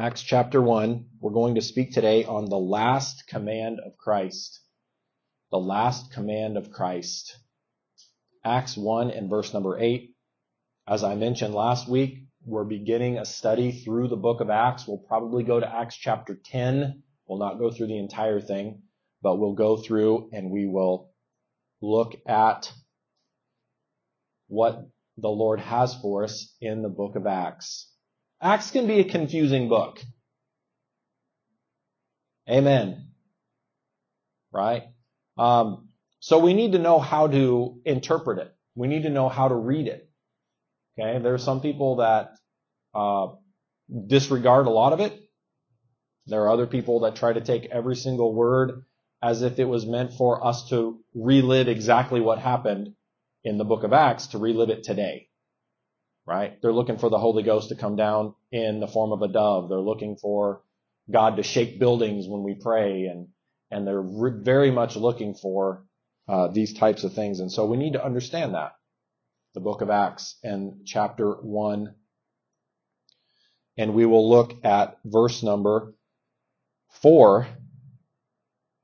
Acts chapter 1. We're going to speak today on the last command of Christ. The last command of Christ. Acts 1 and verse number 8. As I mentioned last week, we're beginning a study through the book of Acts. We'll probably go to Acts chapter 10. We'll not go through the entire thing, but we'll go through and we will look at what the Lord has for us in the book of Acts. Acts can be a confusing book. Amen. Right? Um, so we need to know how to interpret it. We need to know how to read it. Okay, there are some people that uh, disregard a lot of it. There are other people that try to take every single word as if it was meant for us to relive exactly what happened in the book of Acts to relive it today. Right? They're looking for the Holy Ghost to come down in the form of a dove. They're looking for God to shake buildings when we pray and, and they're re- very much looking for uh, these types of things. And so we need to understand that. The book of Acts and chapter 1. And we will look at verse number 4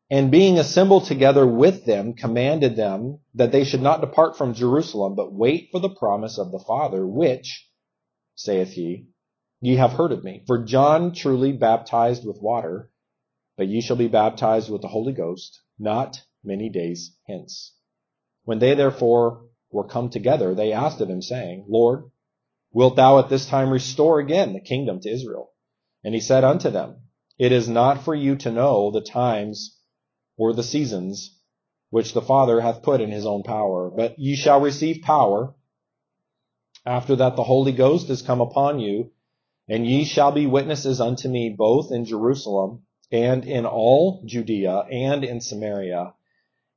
and being assembled together with them, commanded them that they should not depart from Jerusalem, but wait for the promise of the Father, which, saith he, ye have heard of me. For John truly baptized with water, but ye shall be baptized with the Holy Ghost not many days hence. When they therefore were come together, they asked of him, saying, Lord, wilt thou at this time restore again the kingdom to Israel? And he said unto them, It is not for you to know the times or the seasons which the Father hath put in his own power. But ye shall receive power after that the Holy Ghost is come upon you, and ye shall be witnesses unto me both in Jerusalem and in all Judea and in Samaria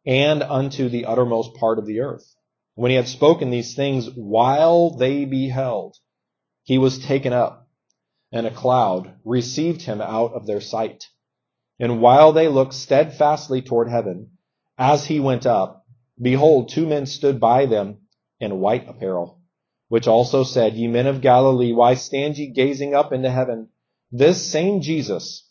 and unto the uttermost part of the earth. When he had spoken these things while they beheld, he was taken up, and a cloud received him out of their sight. And while they looked steadfastly toward heaven, as he went up, behold, two men stood by them in white apparel, which also said, Ye men of Galilee, why stand ye gazing up into heaven? This same Jesus,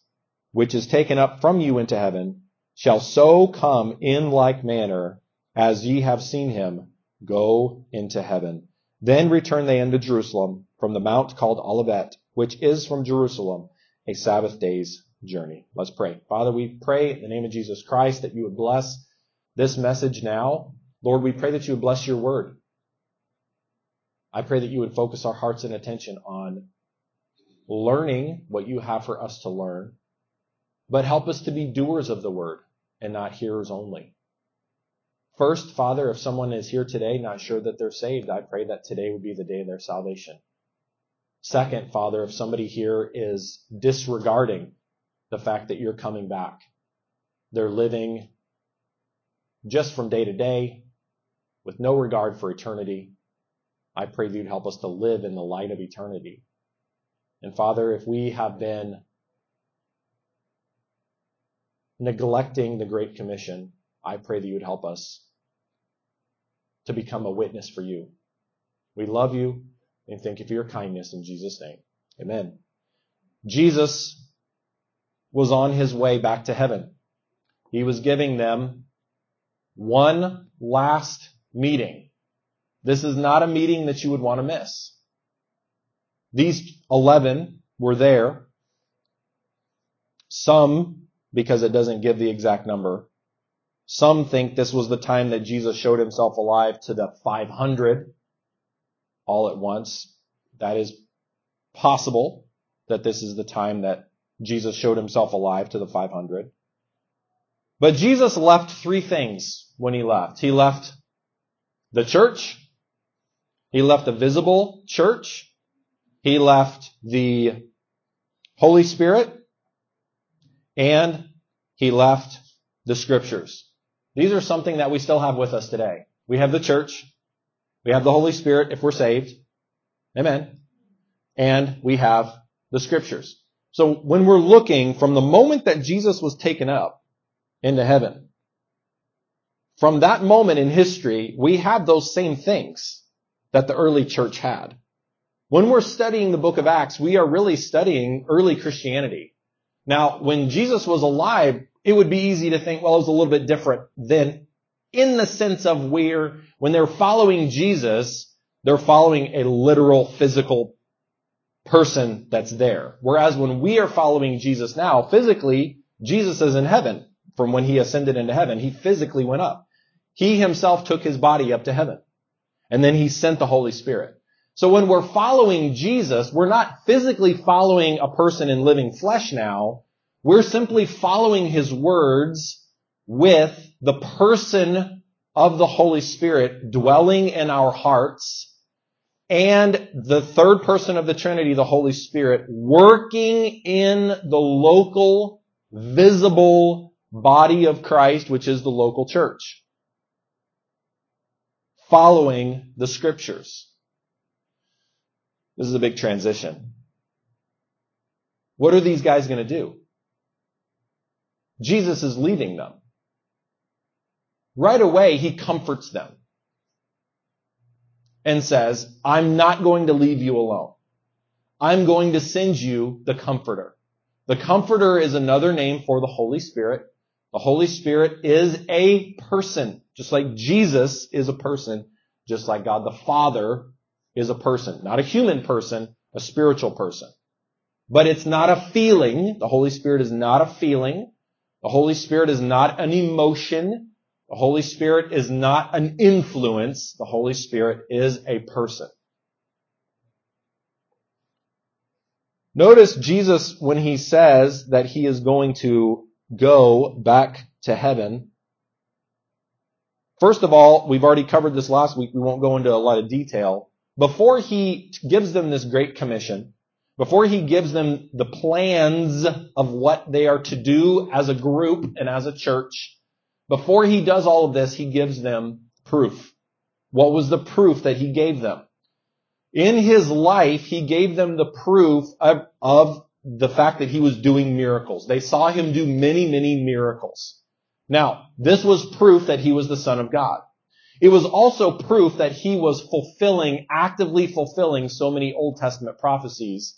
which is taken up from you into heaven, shall so come in like manner as ye have seen him go into heaven. Then return they unto Jerusalem from the mount called Olivet, which is from Jerusalem a Sabbath day's journey. Let's pray. Father, we pray in the name of Jesus Christ that you would bless this message now. Lord, we pray that you would bless your word. I pray that you would focus our hearts and attention on learning what you have for us to learn, but help us to be doers of the word and not hearers only. First, Father, if someone is here today not sure that they're saved, I pray that today would be the day of their salvation. Second, Father, if somebody here is disregarding the fact that you're coming back. They're living just from day to day with no regard for eternity. I pray that you'd help us to live in the light of eternity. And Father, if we have been neglecting the Great Commission, I pray that you would help us to become a witness for you. We love you and thank you for your kindness in Jesus' name. Amen. Jesus was on his way back to heaven. He was giving them one last meeting. This is not a meeting that you would want to miss. These 11 were there. Some, because it doesn't give the exact number, some think this was the time that Jesus showed himself alive to the 500 all at once. That is possible that this is the time that Jesus showed himself alive to the 500. But Jesus left three things when he left. He left the church. He left the visible church. He left the Holy Spirit. And he left the scriptures. These are something that we still have with us today. We have the church. We have the Holy Spirit if we're saved. Amen. And we have the scriptures. So when we're looking from the moment that Jesus was taken up into heaven, from that moment in history, we have those same things that the early church had. When we're studying the book of Acts, we are really studying early Christianity. Now, when Jesus was alive, it would be easy to think, well, it was a little bit different than in the sense of where, when they're following Jesus, they're following a literal physical person that's there. Whereas when we are following Jesus now, physically, Jesus is in heaven from when he ascended into heaven. He physically went up. He himself took his body up to heaven. And then he sent the Holy Spirit. So when we're following Jesus, we're not physically following a person in living flesh now. We're simply following his words with the person of the Holy Spirit dwelling in our hearts and the third person of the Trinity, the Holy Spirit, working in the local, visible body of Christ, which is the local church. Following the scriptures. This is a big transition. What are these guys going to do? Jesus is leaving them. Right away, he comforts them and says, I'm not going to leave you alone. I'm going to send you the comforter. The comforter is another name for the Holy Spirit. The Holy Spirit is a person, just like Jesus is a person, just like God the Father is a person, not a human person, a spiritual person. But it's not a feeling. The Holy Spirit is not a feeling. The Holy Spirit is not an emotion. The Holy Spirit is not an influence. The Holy Spirit is a person. Notice Jesus, when he says that he is going to go back to heaven, first of all, we've already covered this last week. We won't go into a lot of detail before he gives them this great commission, before he gives them the plans of what they are to do as a group and as a church, before he does all of this, he gives them proof. What was the proof that he gave them? In his life, he gave them the proof of, of the fact that he was doing miracles. They saw him do many, many miracles. Now, this was proof that he was the Son of God. It was also proof that he was fulfilling, actively fulfilling so many Old Testament prophecies.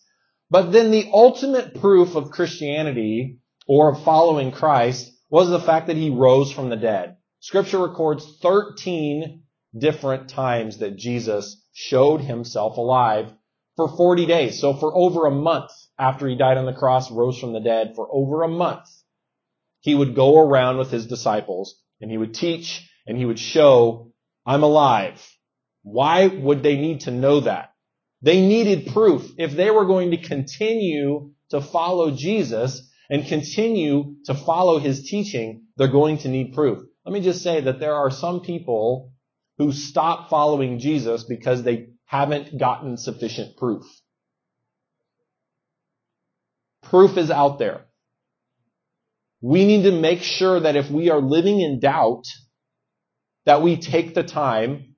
But then the ultimate proof of Christianity or of following Christ was the fact that he rose from the dead. Scripture records 13 different times that Jesus showed himself alive for 40 days. So for over a month after he died on the cross, rose from the dead, for over a month, he would go around with his disciples and he would teach and he would show I'm alive. Why would they need to know that? They needed proof. If they were going to continue to follow Jesus and continue to follow his teaching, they're going to need proof. Let me just say that there are some people who stop following Jesus because they haven't gotten sufficient proof. Proof is out there. We need to make sure that if we are living in doubt, that we take the time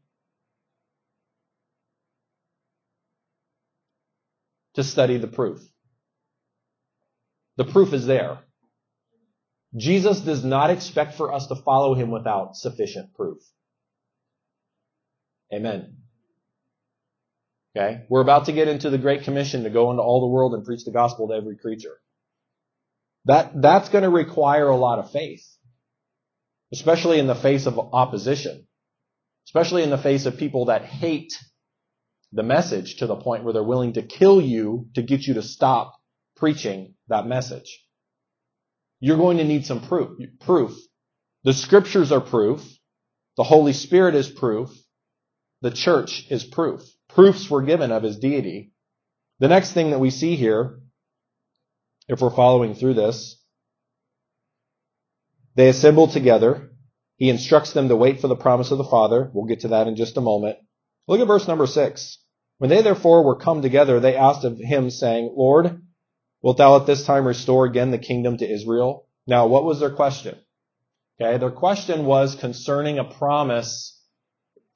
to study the proof. The proof is there. Jesus does not expect for us to follow him without sufficient proof. Amen. Okay? We're about to get into the Great Commission to go into all the world and preach the gospel to every creature. That, that's going to require a lot of faith especially in the face of opposition, especially in the face of people that hate the message to the point where they're willing to kill you to get you to stop preaching that message. You're going to need some proof. Proof. The scriptures are proof. The Holy Spirit is proof. The church is proof. Proofs were given of his deity. The next thing that we see here, if we're following through this, they assemble together. He instructs them to wait for the promise of the Father. We'll get to that in just a moment. Look at verse number six. When they therefore were come together, they asked of him, saying, Lord, wilt thou at this time restore again the kingdom to Israel? Now, what was their question? Okay, their question was concerning a promise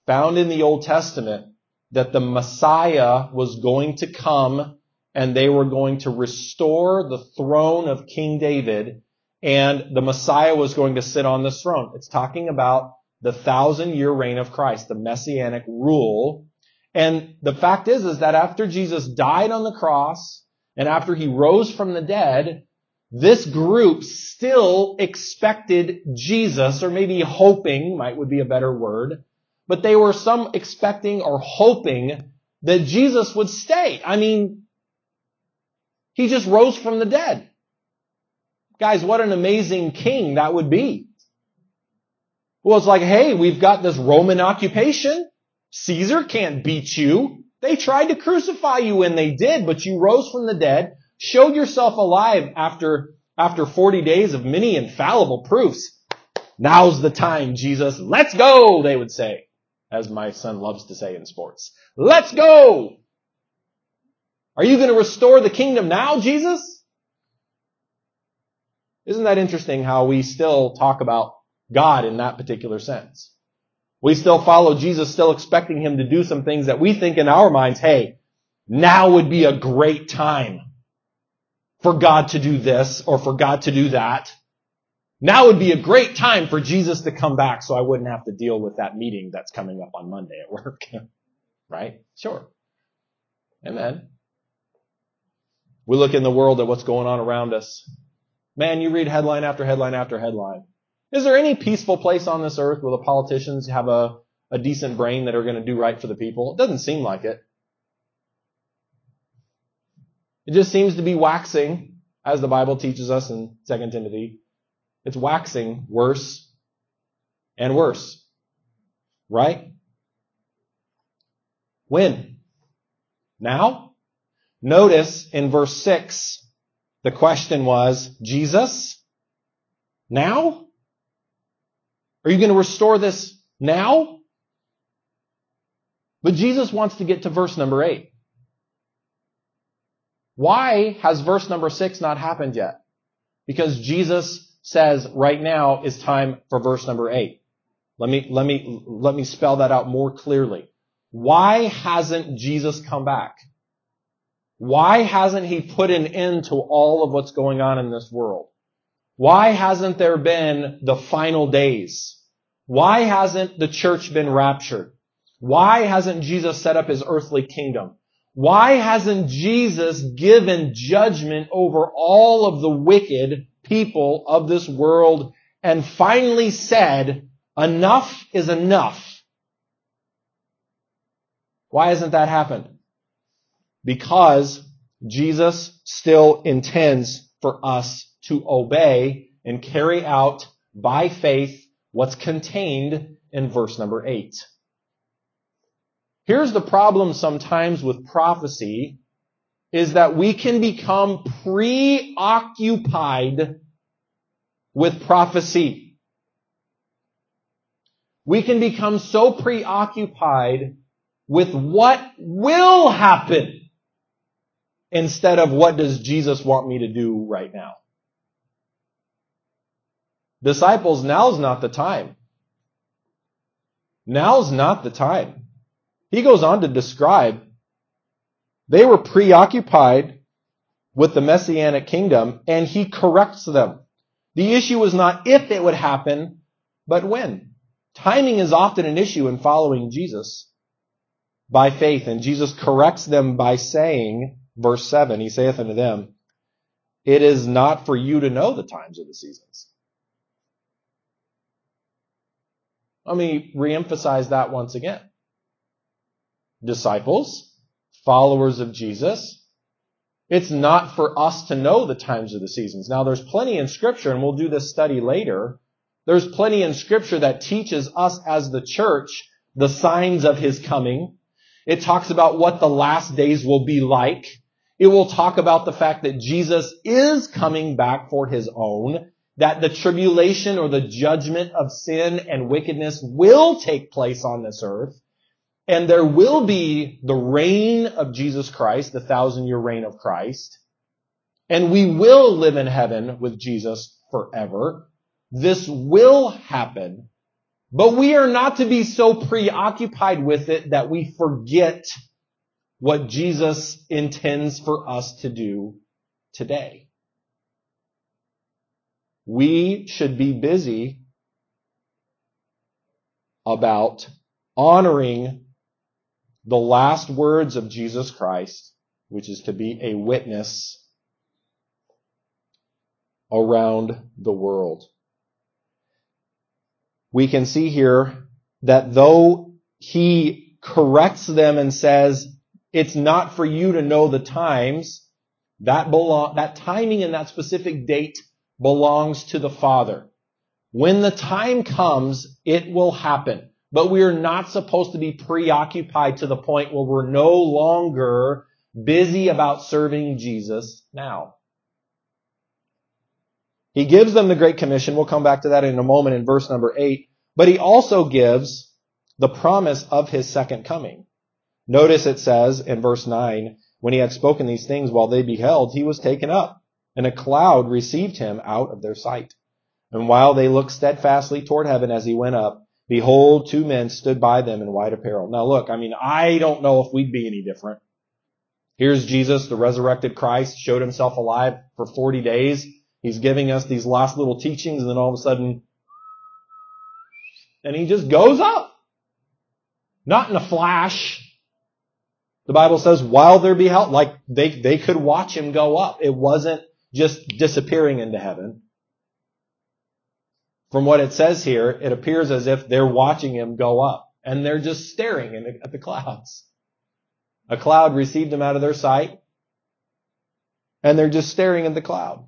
found in the Old Testament that the Messiah was going to come and they were going to restore the throne of King David and the Messiah was going to sit on this throne. It's talking about the thousand year reign of Christ, the messianic rule. And the fact is, is that after Jesus died on the cross and after he rose from the dead, this group still expected Jesus, or maybe hoping, might would be a better word, but they were some expecting or hoping that Jesus would stay. I mean, he just rose from the dead. Guys, what an amazing king that would be. Well, it's like, hey, we've got this Roman occupation. Caesar can't beat you. They tried to crucify you and they did, but you rose from the dead, showed yourself alive after, after 40 days of many infallible proofs. Now's the time, Jesus. Let's go, they would say, as my son loves to say in sports. Let's go! Are you going to restore the kingdom now, Jesus? Isn't that interesting how we still talk about God in that particular sense? We still follow Jesus, still expecting him to do some things that we think in our minds, hey, now would be a great time for God to do this or for God to do that. Now would be a great time for Jesus to come back so I wouldn't have to deal with that meeting that's coming up on Monday at work. right? Sure. Amen. We look in the world at what's going on around us. Man, you read headline after headline after headline. Is there any peaceful place on this earth where the politicians have a, a decent brain that are going to do right for the people? It doesn't seem like it. It just seems to be waxing, as the Bible teaches us in 2 Timothy. It's waxing worse and worse. Right? When? Now? Notice in verse 6, the question was, Jesus? Now? Are you going to restore this now? But Jesus wants to get to verse number 8. Why has verse number 6 not happened yet? Because Jesus says right now is time for verse number 8. Let me, let me, let me spell that out more clearly. Why hasn't Jesus come back? Why hasn't he put an end to all of what's going on in this world? Why hasn't there been the final days? Why hasn't the church been raptured? Why hasn't Jesus set up his earthly kingdom? Why hasn't Jesus given judgment over all of the wicked people of this world and finally said, enough is enough? Why hasn't that happened? because Jesus still intends for us to obey and carry out by faith what's contained in verse number 8. Here's the problem sometimes with prophecy is that we can become preoccupied with prophecy. We can become so preoccupied with what will happen instead of what does Jesus want me to do right now? Disciples, now's not the time. Now's not the time. He goes on to describe they were preoccupied with the messianic kingdom and he corrects them. The issue was not if it would happen, but when. Timing is often an issue in following Jesus by faith and Jesus corrects them by saying, verse 7, he saith unto them, It is not for you to know the times of the seasons. Let me reemphasize that once again. Disciples, followers of Jesus, it's not for us to know the times of the seasons. Now there's plenty in scripture, and we'll do this study later. There's plenty in scripture that teaches us as the church the signs of his coming. It talks about what the last days will be like. It will talk about the fact that Jesus is coming back for his own, that the tribulation or the judgment of sin and wickedness will take place on this earth, and there will be the reign of Jesus Christ, the thousand year reign of Christ, and we will live in heaven with Jesus forever. This will happen, but we are not to be so preoccupied with it that we forget what Jesus intends for us to do today. We should be busy about honoring the last words of Jesus Christ, which is to be a witness around the world. We can see here that though he corrects them and says, it's not for you to know the times, that belong, that timing and that specific date belongs to the Father. When the time comes, it will happen. But we are not supposed to be preoccupied to the point where we're no longer busy about serving Jesus now. He gives them the Great Commission. We'll come back to that in a moment in verse number eight. But he also gives the promise of his second coming. Notice it says in verse nine, when he had spoken these things while they beheld, he was taken up, and a cloud received him out of their sight. And while they looked steadfastly toward heaven as he went up, behold, two men stood by them in white apparel. Now look, I mean, I don't know if we'd be any different. Here's Jesus, the resurrected Christ, showed himself alive for 40 days. He's giving us these last little teachings and then all of a sudden, and he just goes up. Not in a flash. The Bible says while they're beheld, like they, they could watch him go up. It wasn't just disappearing into heaven. From what it says here, it appears as if they're watching him go up and they're just staring at the clouds. A cloud received him out of their sight and they're just staring at the cloud.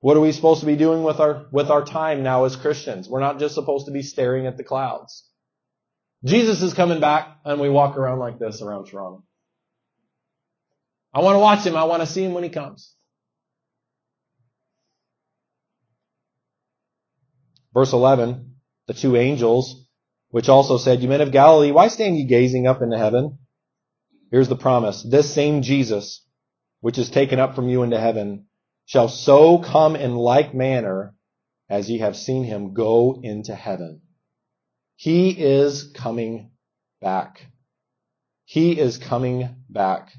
What are we supposed to be doing with our, with our time now as Christians? We're not just supposed to be staring at the clouds. Jesus is coming back and we walk around like this around Toronto. I want to watch him. I want to see him when he comes. Verse 11, the two angels, which also said, You men of Galilee, why stand ye gazing up into heaven? Here's the promise. This same Jesus, which is taken up from you into heaven, shall so come in like manner as ye have seen him go into heaven. He is coming back. He is coming back.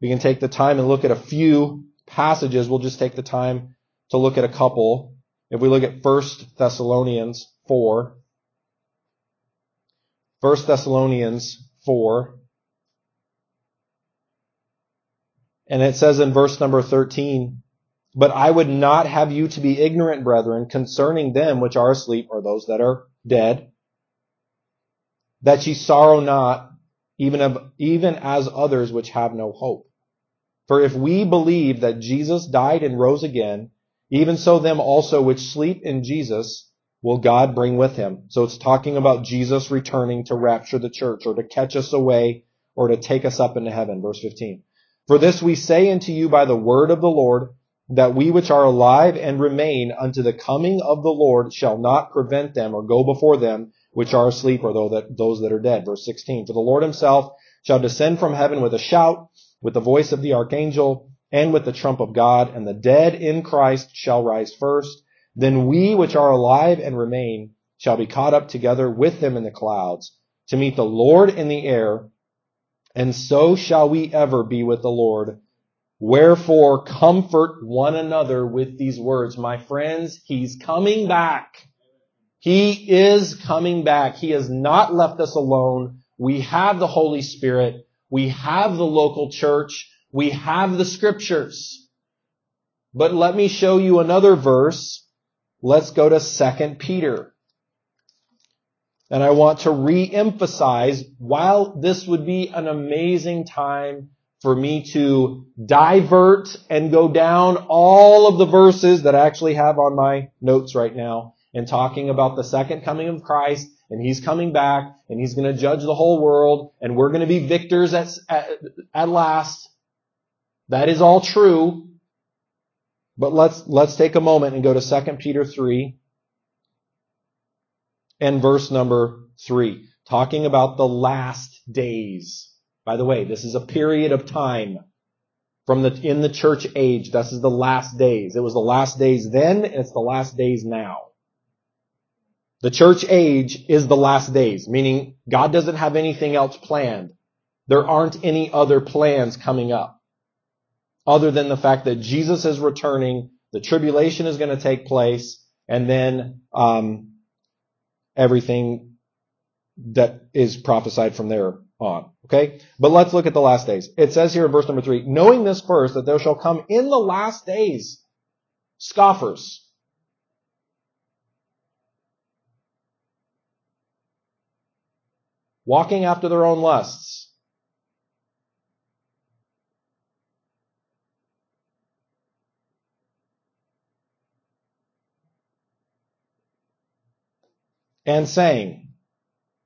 We can take the time and look at a few passages. We'll just take the time to look at a couple. If we look at 1 Thessalonians 4, 1 Thessalonians 4, and it says in verse number 13, but I would not have you to be ignorant, brethren, concerning them which are asleep or those that are dead, that ye sorrow not, even, of, even as others which have no hope. For if we believe that Jesus died and rose again, even so them also which sleep in Jesus will God bring with him. So it's talking about Jesus returning to rapture the church or to catch us away or to take us up into heaven. Verse 15. For this we say unto you by the word of the Lord, that we which are alive and remain unto the coming of the Lord shall not prevent them or go before them which are asleep or those that are dead. Verse 16. For the Lord himself shall descend from heaven with a shout, with the voice of the archangel, and with the trump of God, and the dead in Christ shall rise first. Then we which are alive and remain shall be caught up together with them in the clouds to meet the Lord in the air, and so shall we ever be with the Lord. Wherefore comfort one another with these words. My friends, He's coming back. He is coming back. He has not left us alone. We have the Holy Spirit. We have the local church. We have the scriptures. But let me show you another verse. Let's go to 2 Peter. And I want to re-emphasize, while this would be an amazing time for me to divert and go down all of the verses that I actually have on my notes right now and talking about the second coming of Christ and he's coming back and he's going to judge the whole world and we're going to be victors at, at, at last. That is all true. But let's, let's take a moment and go to 2 Peter 3 and verse number 3, talking about the last days. By the way, this is a period of time from the, in the church age. This is the last days. It was the last days then, and it's the last days now. The church age is the last days, meaning God doesn't have anything else planned. There aren't any other plans coming up other than the fact that Jesus is returning, the tribulation is going to take place, and then um, everything that is prophesied from there on. Okay? But let's look at the last days. It says here in verse number three, knowing this first, that there shall come in the last days scoffers. Walking after their own lusts. And saying,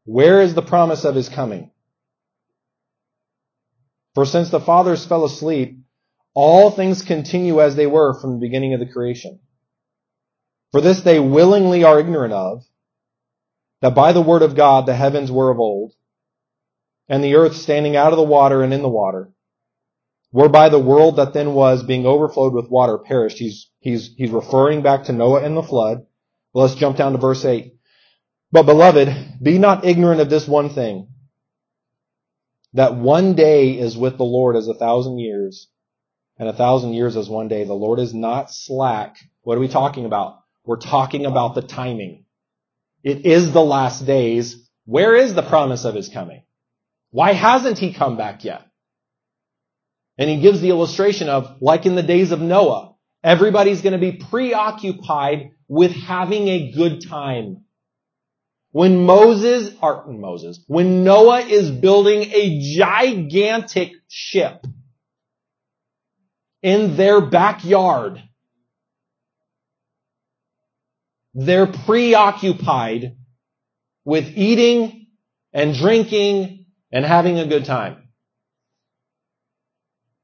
where is the promise of his coming? For since the fathers fell asleep, all things continue as they were from the beginning of the creation. For this they willingly are ignorant of, that by the word of God the heavens were of old, and the earth standing out of the water and in the water, whereby the world that then was being overflowed with water perished. He's, he's, he's referring back to Noah and the flood. Well, let's jump down to verse 8. But beloved, be not ignorant of this one thing, that one day is with the Lord as a thousand years, and a thousand years as one day. The Lord is not slack. What are we talking about? We're talking about the timing. It is the last days. Where is the promise of his coming? Why hasn't he come back yet? And he gives the illustration of, like in the days of Noah, everybody's going to be preoccupied with having a good time. When Moses, or Moses, when Noah is building a gigantic ship in their backyard, they're preoccupied with eating and drinking and having a good time.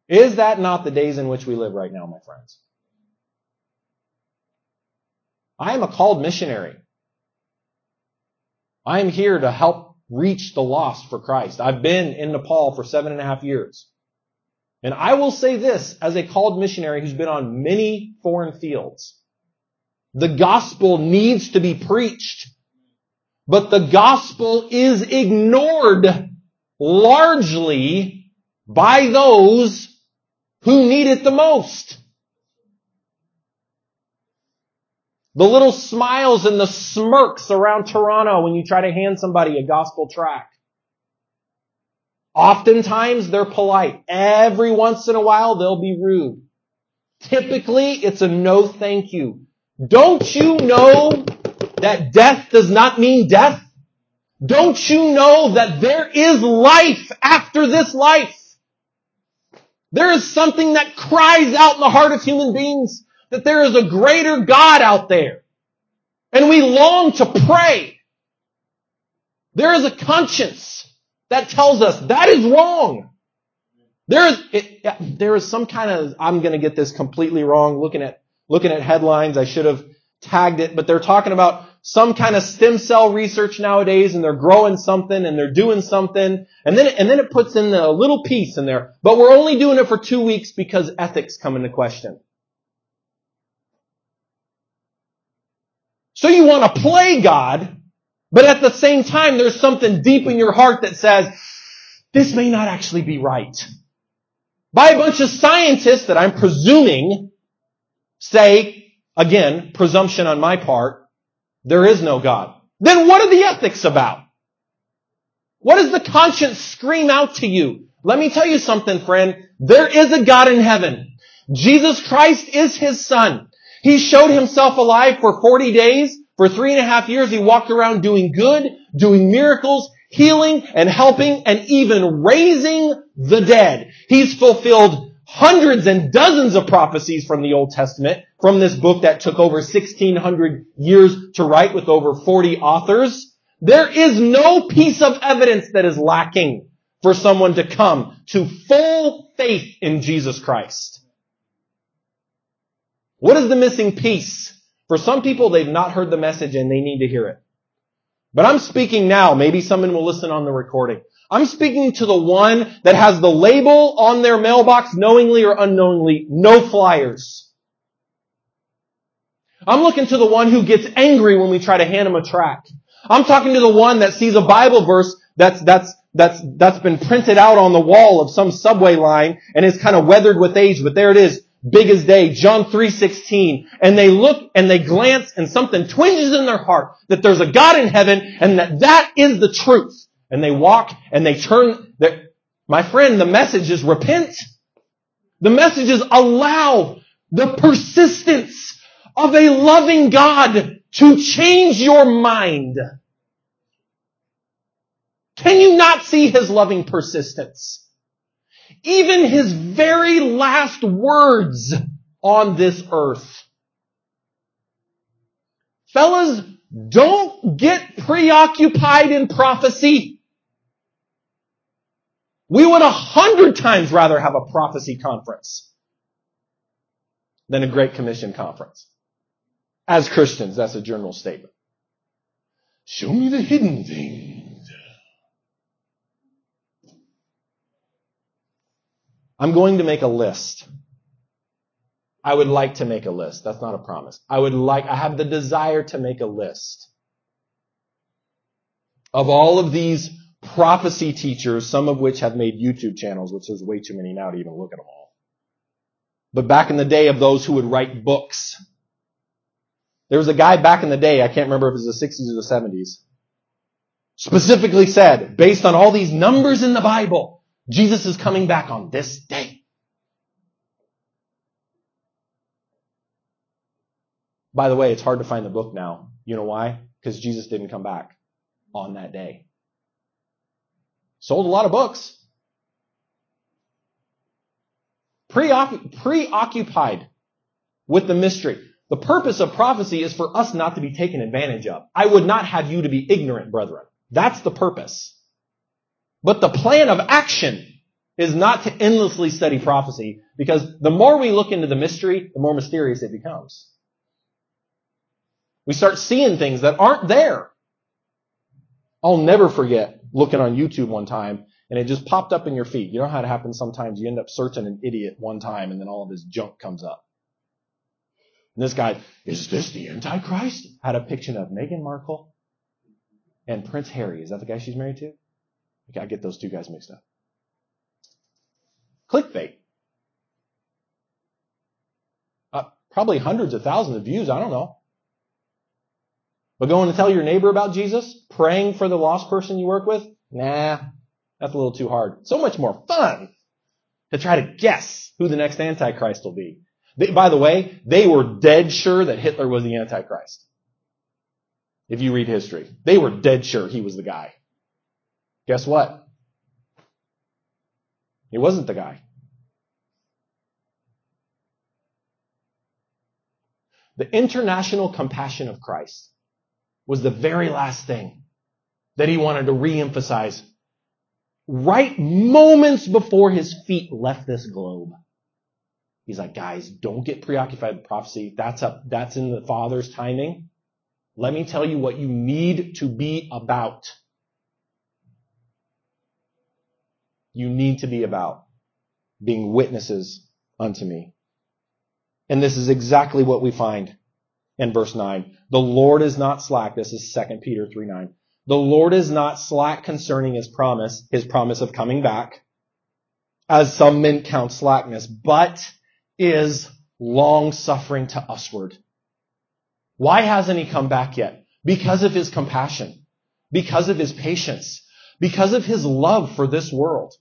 Is that not the days in which we live right now, my friends? I am a called missionary. I'm here to help reach the lost for Christ. I've been in Nepal for seven and a half years. And I will say this as a called missionary who's been on many foreign fields. The gospel needs to be preached, but the gospel is ignored largely by those who need it the most. The little smiles and the smirks around Toronto when you try to hand somebody a gospel tract. Oftentimes they're polite. Every once in a while they'll be rude. Typically it's a no thank you. Don't you know that death does not mean death? Don't you know that there is life after this life? There is something that cries out in the heart of human beings that there is a greater God out there. And we long to pray. There is a conscience that tells us that is wrong. There is, it, there is some kind of, I'm going to get this completely wrong looking at, looking at headlines. I should have tagged it, but they're talking about some kind of stem cell research nowadays and they're growing something and they're doing something. And then, and then it puts in a little piece in there, but we're only doing it for two weeks because ethics come into question. So you want to play God, but at the same time, there's something deep in your heart that says, this may not actually be right. By a bunch of scientists that I'm presuming say, again, presumption on my part, there is no God. Then what are the ethics about? What does the conscience scream out to you? Let me tell you something, friend. There is a God in heaven. Jesus Christ is his son. He showed himself alive for 40 days. For three and a half years, he walked around doing good, doing miracles, healing and helping and even raising the dead. He's fulfilled hundreds and dozens of prophecies from the Old Testament, from this book that took over 1600 years to write with over 40 authors. There is no piece of evidence that is lacking for someone to come to full faith in Jesus Christ. What is the missing piece? For some people, they've not heard the message and they need to hear it. But I'm speaking now. Maybe someone will listen on the recording. I'm speaking to the one that has the label on their mailbox, knowingly or unknowingly, no flyers. I'm looking to the one who gets angry when we try to hand him a tract. I'm talking to the one that sees a Bible verse that's, that's, that's, that's been printed out on the wall of some subway line and is kind of weathered with age, but there it is. Big as day, John 3.16, and they look and they glance and something twinges in their heart that there's a God in heaven and that that is the truth. And they walk and they turn, my friend, the message is repent. The message is allow the persistence of a loving God to change your mind. Can you not see his loving persistence? Even his very last words on this earth. Fellas, don't get preoccupied in prophecy. We would a hundred times rather have a prophecy conference than a Great Commission conference. As Christians, that's a general statement. Show me the hidden things. I'm going to make a list. I would like to make a list. That's not a promise. I would like, I have the desire to make a list of all of these prophecy teachers, some of which have made YouTube channels, which is way too many now to even look at them all. But back in the day of those who would write books, there was a guy back in the day, I can't remember if it was the 60s or the 70s, specifically said, based on all these numbers in the Bible, Jesus is coming back on this day. By the way, it's hard to find the book now. You know why? Because Jesus didn't come back on that day. Sold a lot of books. Preoccupied with the mystery. The purpose of prophecy is for us not to be taken advantage of. I would not have you to be ignorant, brethren. That's the purpose. But the plan of action is not to endlessly study prophecy because the more we look into the mystery, the more mysterious it becomes. We start seeing things that aren't there. I'll never forget looking on YouTube one time and it just popped up in your feed. You know how it happens sometimes? You end up searching an idiot one time and then all of his junk comes up. And this guy, is this the Antichrist? Had a picture of Meghan Markle and Prince Harry. Is that the guy she's married to? I get those two guys mixed up. Clickbait. Uh, probably hundreds of thousands of views. I don't know. But going to tell your neighbor about Jesus, praying for the lost person you work with, nah, that's a little too hard. So much more fun to try to guess who the next Antichrist will be. They, by the way, they were dead sure that Hitler was the Antichrist. If you read history, they were dead sure he was the guy. Guess what? He wasn't the guy. The international compassion of Christ was the very last thing that he wanted to reemphasize right moments before his feet left this globe. He's like, guys, don't get preoccupied with prophecy. That's up, that's in the Father's timing. Let me tell you what you need to be about. You need to be about being witnesses unto me. And this is exactly what we find in verse 9. The Lord is not slack. This is 2 Peter 3 9. The Lord is not slack concerning his promise, his promise of coming back, as some men count slackness, but is long suffering to usward. Why hasn't he come back yet? Because of his compassion, because of his patience, because of his love for this world.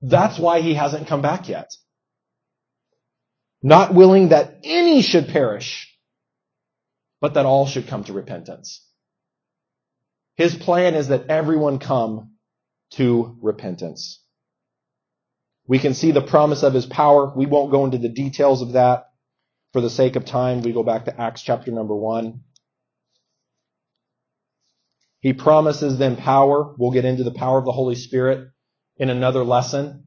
That's why he hasn't come back yet. Not willing that any should perish, but that all should come to repentance. His plan is that everyone come to repentance. We can see the promise of his power. We won't go into the details of that for the sake of time. We go back to Acts chapter number one. He promises them power. We'll get into the power of the Holy Spirit in another lesson.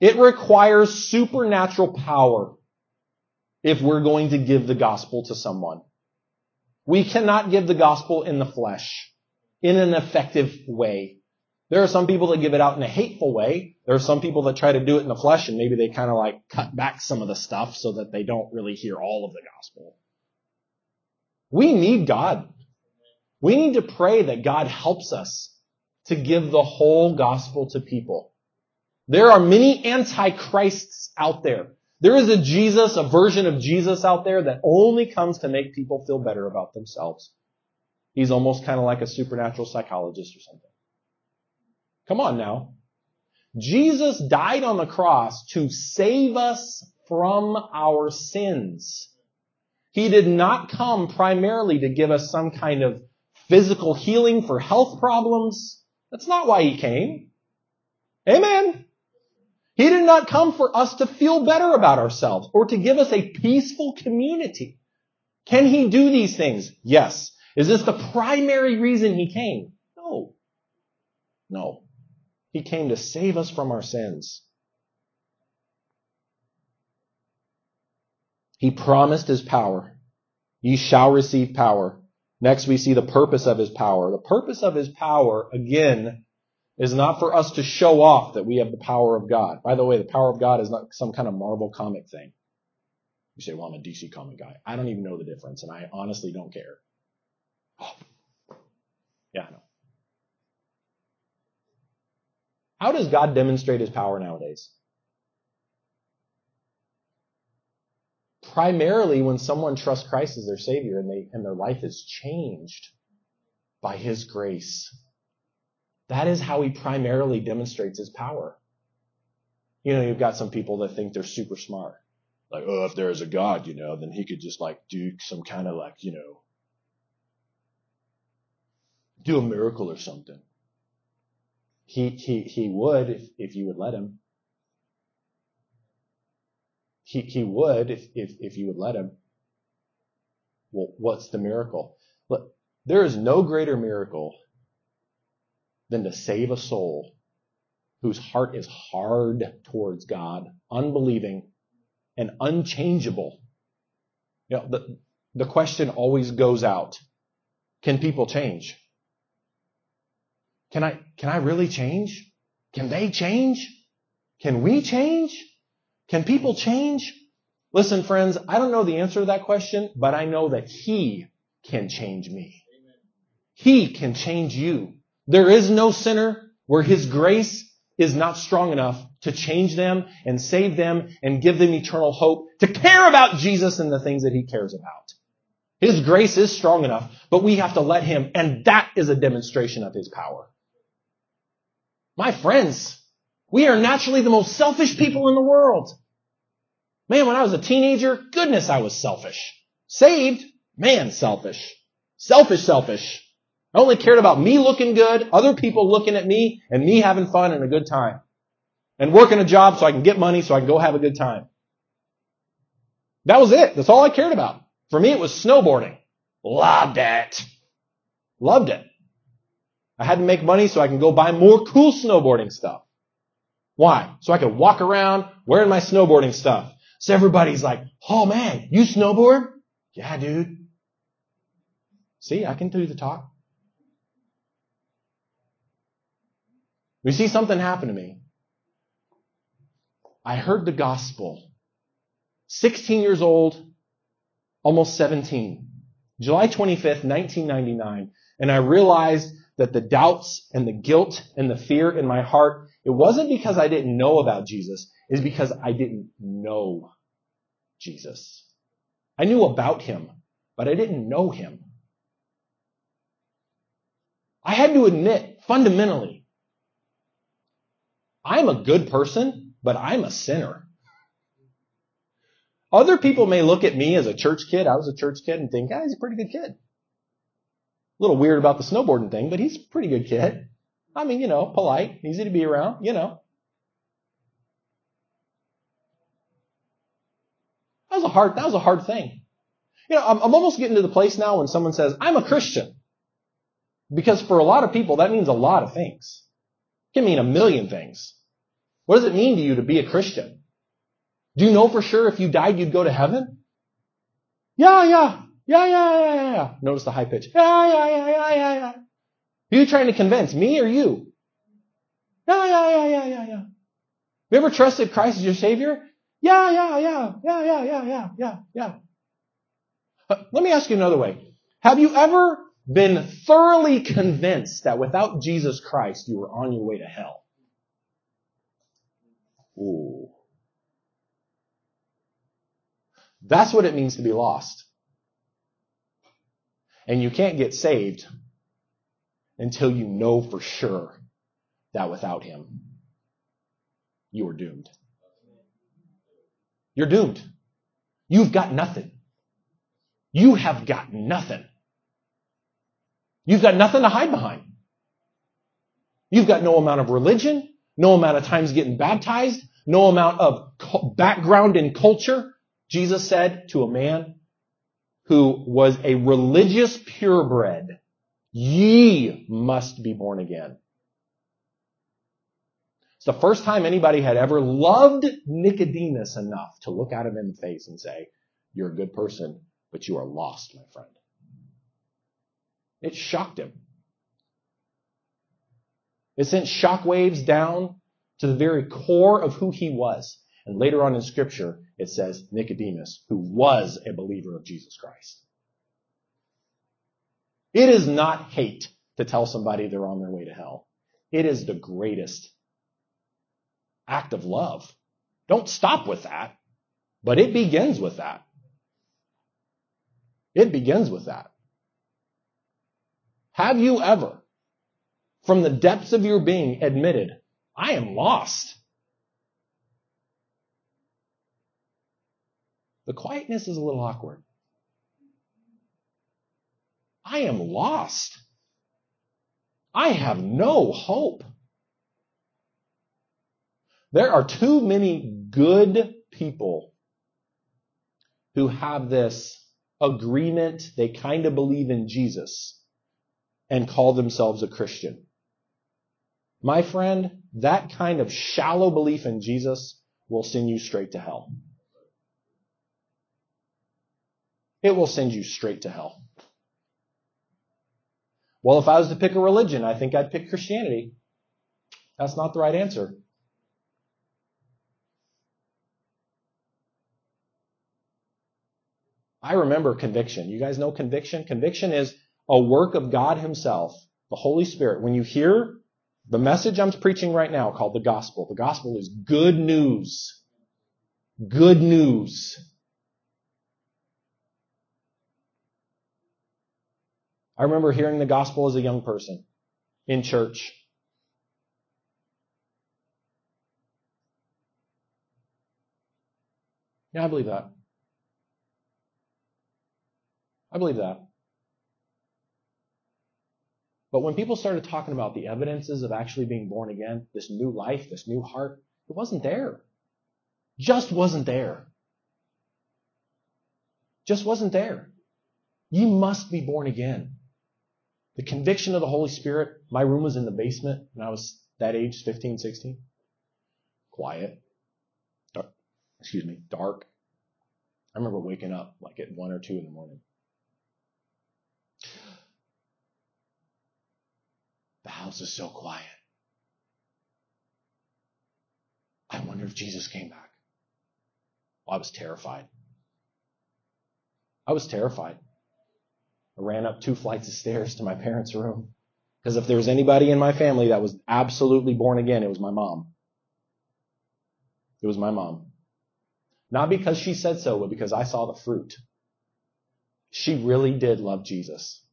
It requires supernatural power if we're going to give the gospel to someone. We cannot give the gospel in the flesh in an effective way. There are some people that give it out in a hateful way. There are some people that try to do it in the flesh and maybe they kind of like cut back some of the stuff so that they don't really hear all of the gospel. We need God. We need to pray that God helps us to give the whole gospel to people. There are many antichrists out there. There is a Jesus, a version of Jesus out there that only comes to make people feel better about themselves. He's almost kind of like a supernatural psychologist or something. Come on now. Jesus died on the cross to save us from our sins. He did not come primarily to give us some kind of physical healing for health problems. That's not why he came. Amen. He did not come for us to feel better about ourselves or to give us a peaceful community. Can he do these things? Yes. Is this the primary reason he came? No. No. He came to save us from our sins. He promised his power. Ye shall receive power. Next, we see the purpose of his power. The purpose of his power, again, is not for us to show off that we have the power of God. By the way, the power of God is not some kind of Marvel comic thing. You say, well, I'm a DC comic guy. I don't even know the difference, and I honestly don't care. Oh. Yeah, I know. How does God demonstrate his power nowadays? Primarily when someone trusts Christ as their Savior and, they, and their life is changed by His grace. That is how He primarily demonstrates His power. You know, you've got some people that think they're super smart. Like, oh, if there is a God, you know, then He could just like do some kind of like, you know, do a miracle or something. He, he, he would if, if you would let Him he, he would if, if, if you would let him. Well, what's the miracle? Look, there is no greater miracle than to save a soul whose heart is hard towards God, unbelieving, and unchangeable. You know, the, the question always goes out. Can people change? Can I, can I really change? Can they change? Can we change? Can people change? Listen, friends, I don't know the answer to that question, but I know that He can change me. He can change you. There is no sinner where His grace is not strong enough to change them and save them and give them eternal hope to care about Jesus and the things that He cares about. His grace is strong enough, but we have to let Him, and that is a demonstration of His power. My friends, we are naturally the most selfish people in the world. Man, when I was a teenager, goodness, I was selfish. Saved, man, selfish. Selfish, selfish. I only cared about me looking good, other people looking at me, and me having fun and a good time. And working a job so I can get money so I can go have a good time. That was it. That's all I cared about. For me, it was snowboarding. Loved it. Loved it. I had to make money so I can go buy more cool snowboarding stuff. Why? So I could walk around wearing my snowboarding stuff. So everybody's like, oh man, you snowboard? Yeah, dude. See, I can do the talk. We see something happen to me. I heard the gospel. 16 years old, almost 17. July 25th, 1999. And I realized that the doubts and the guilt and the fear in my heart, it wasn't because I didn't know about Jesus. It's because I didn't know Jesus. I knew about him, but I didn't know him. I had to admit, fundamentally, I'm a good person, but I'm a sinner. Other people may look at me as a church kid. I was a church kid and think, ah, he's a pretty good kid A little weird about the snowboarding thing, but he's a pretty good kid. I mean, you know, polite, easy to be around, you know. That was a hard, that was a hard thing. You know, I'm, I'm almost getting to the place now when someone says, I'm a Christian. Because for a lot of people, that means a lot of things. It can mean a million things. What does it mean to you to be a Christian? Do you know for sure if you died, you'd go to heaven? Yeah, yeah. Yeah, yeah, yeah, yeah, yeah. Notice the high pitch. Yeah, yeah, yeah, yeah, yeah, yeah. Who are you trying to convince, me or you? Yeah, yeah, yeah, yeah, yeah, yeah. You ever trusted Christ as your Savior? Yeah, yeah, yeah, yeah, yeah, yeah, yeah, yeah, yeah. Uh, let me ask you another way. Have you ever been thoroughly convinced that without Jesus Christ you were on your way to hell? Ooh. That's what it means to be lost. And you can't get saved until you know for sure that without Him, you are doomed. You're doomed. You've got nothing. You have got nothing. You've got nothing to hide behind. You've got no amount of religion, no amount of times getting baptized, no amount of background in culture. Jesus said to a man who was a religious purebred, ye must be born again. It's the first time anybody had ever loved Nicodemus enough to look at him in the face and say, you're a good person, but you are lost, my friend. It shocked him. It sent shockwaves down to the very core of who he was. And later on in scripture, it says Nicodemus, who was a believer of Jesus Christ. It is not hate to tell somebody they're on their way to hell. It is the greatest act of love. Don't stop with that, but it begins with that. It begins with that. Have you ever, from the depths of your being, admitted, I am lost? The quietness is a little awkward. I am lost. I have no hope. There are too many good people who have this agreement. They kind of believe in Jesus and call themselves a Christian. My friend, that kind of shallow belief in Jesus will send you straight to hell. It will send you straight to hell. Well, if I was to pick a religion, I think I'd pick Christianity. That's not the right answer. I remember conviction. You guys know conviction? Conviction is a work of God Himself, the Holy Spirit. When you hear the message I'm preaching right now called the gospel, the gospel is good news. Good news. I remember hearing the gospel as a young person in church. Yeah, I believe that. I believe that. But when people started talking about the evidences of actually being born again, this new life, this new heart, it wasn't there. Just wasn't there. Just wasn't there. You must be born again. The conviction of the Holy Spirit, my room was in the basement when I was that age, 15, 16. Quiet. Dark. Excuse me, dark. I remember waking up like at one or two in the morning. The house is so quiet. I wonder if Jesus came back. Well, I was terrified. I was terrified. I ran up two flights of stairs to my parents' room. Because if there was anybody in my family that was absolutely born again, it was my mom. It was my mom. Not because she said so, but because I saw the fruit. She really did love Jesus.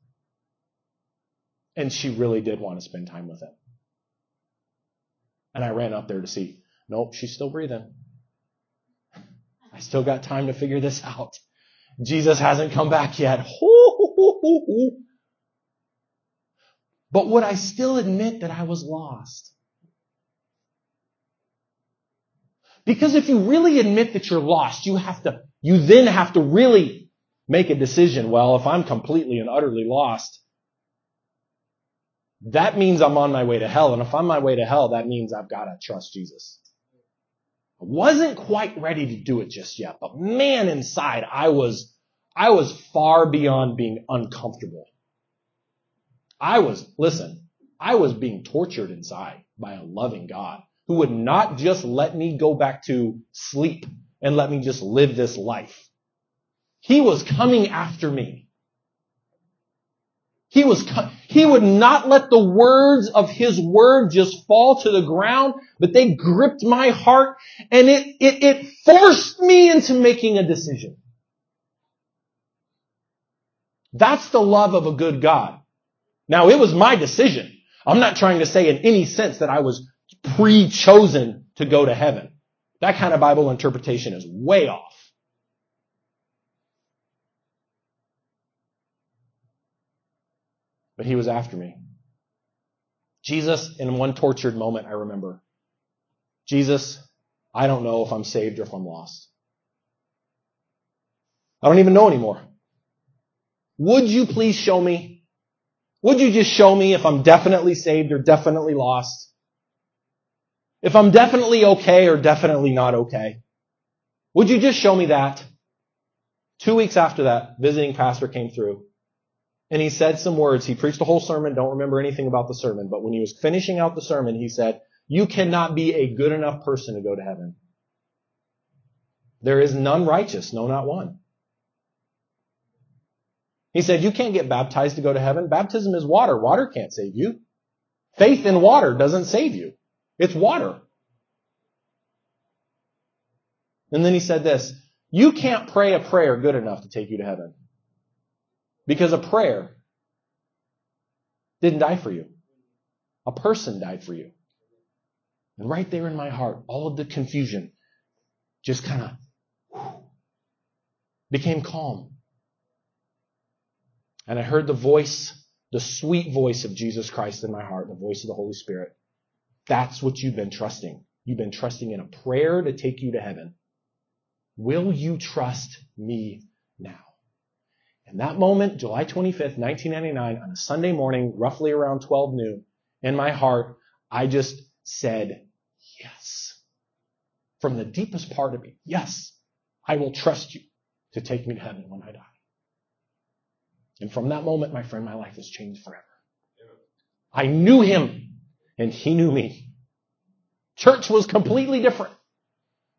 And she really did want to spend time with him. And I ran up there to see. Nope, she's still breathing. I still got time to figure this out. Jesus hasn't come back yet. But would I still admit that I was lost? Because if you really admit that you're lost, you have to, you then have to really make a decision. Well, if I'm completely and utterly lost, that means I'm on my way to hell. And if I'm on my way to hell, that means I've got to trust Jesus. I wasn't quite ready to do it just yet, but man, inside I was, I was far beyond being uncomfortable. I was, listen, I was being tortured inside by a loving God who would not just let me go back to sleep and let me just live this life. He was coming after me. He was, He would not let the words of his word just fall to the ground, but they gripped my heart and it, it, it forced me into making a decision. That's the love of a good God. Now it was my decision. I'm not trying to say in any sense that I was pre-chosen to go to heaven. That kind of Bible interpretation is way off. But he was after me. Jesus, in one tortured moment, I remember. Jesus, I don't know if I'm saved or if I'm lost. I don't even know anymore. Would you please show me? Would you just show me if I'm definitely saved or definitely lost? If I'm definitely okay or definitely not okay? Would you just show me that? Two weeks after that, visiting pastor came through and he said some words. He preached a whole sermon, don't remember anything about the sermon, but when he was finishing out the sermon, he said, you cannot be a good enough person to go to heaven. There is none righteous, no, not one. He said, you can't get baptized to go to heaven. Baptism is water. Water can't save you. Faith in water doesn't save you. It's water. And then he said this, you can't pray a prayer good enough to take you to heaven. Because a prayer didn't die for you. A person died for you. And right there in my heart, all of the confusion just kind of became calm. And I heard the voice, the sweet voice of Jesus Christ in my heart, the voice of the Holy Spirit. That's what you've been trusting. You've been trusting in a prayer to take you to heaven. Will you trust me now? In that moment, July 25th, 1999, on a Sunday morning, roughly around 12 noon, in my heart, I just said, yes. From the deepest part of me, yes, I will trust you to take me to heaven when I die. And from that moment, my friend, my life has changed forever. I knew him and he knew me. Church was completely different.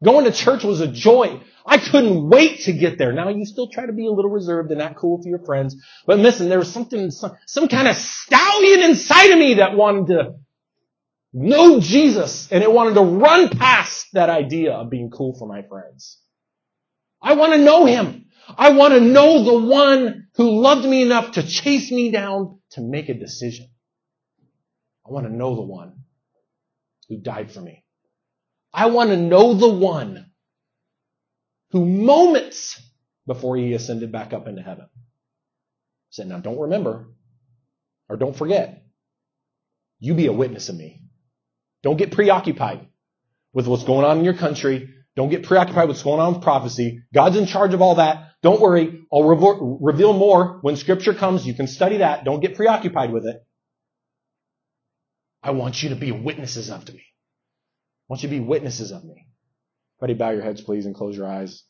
Going to church was a joy. I couldn't wait to get there. Now you still try to be a little reserved and not cool with your friends, but listen, there was something, some, some kind of stallion inside of me that wanted to know Jesus and it wanted to run past that idea of being cool for my friends. I want to know him. I want to know the one who loved me enough to chase me down to make a decision. I want to know the one who died for me. I want to know the one who moments before he ascended back up into heaven said, now don't remember or don't forget, you be a witness of me. Don't get preoccupied with what's going on in your country. Don't get preoccupied with what's going on with prophecy. God's in charge of all that. Don't worry. I'll reveal more when scripture comes. You can study that. Don't get preoccupied with it. I want you to be witnesses of me. I want you to be witnesses of me. Buddy, bow your heads, please, and close your eyes.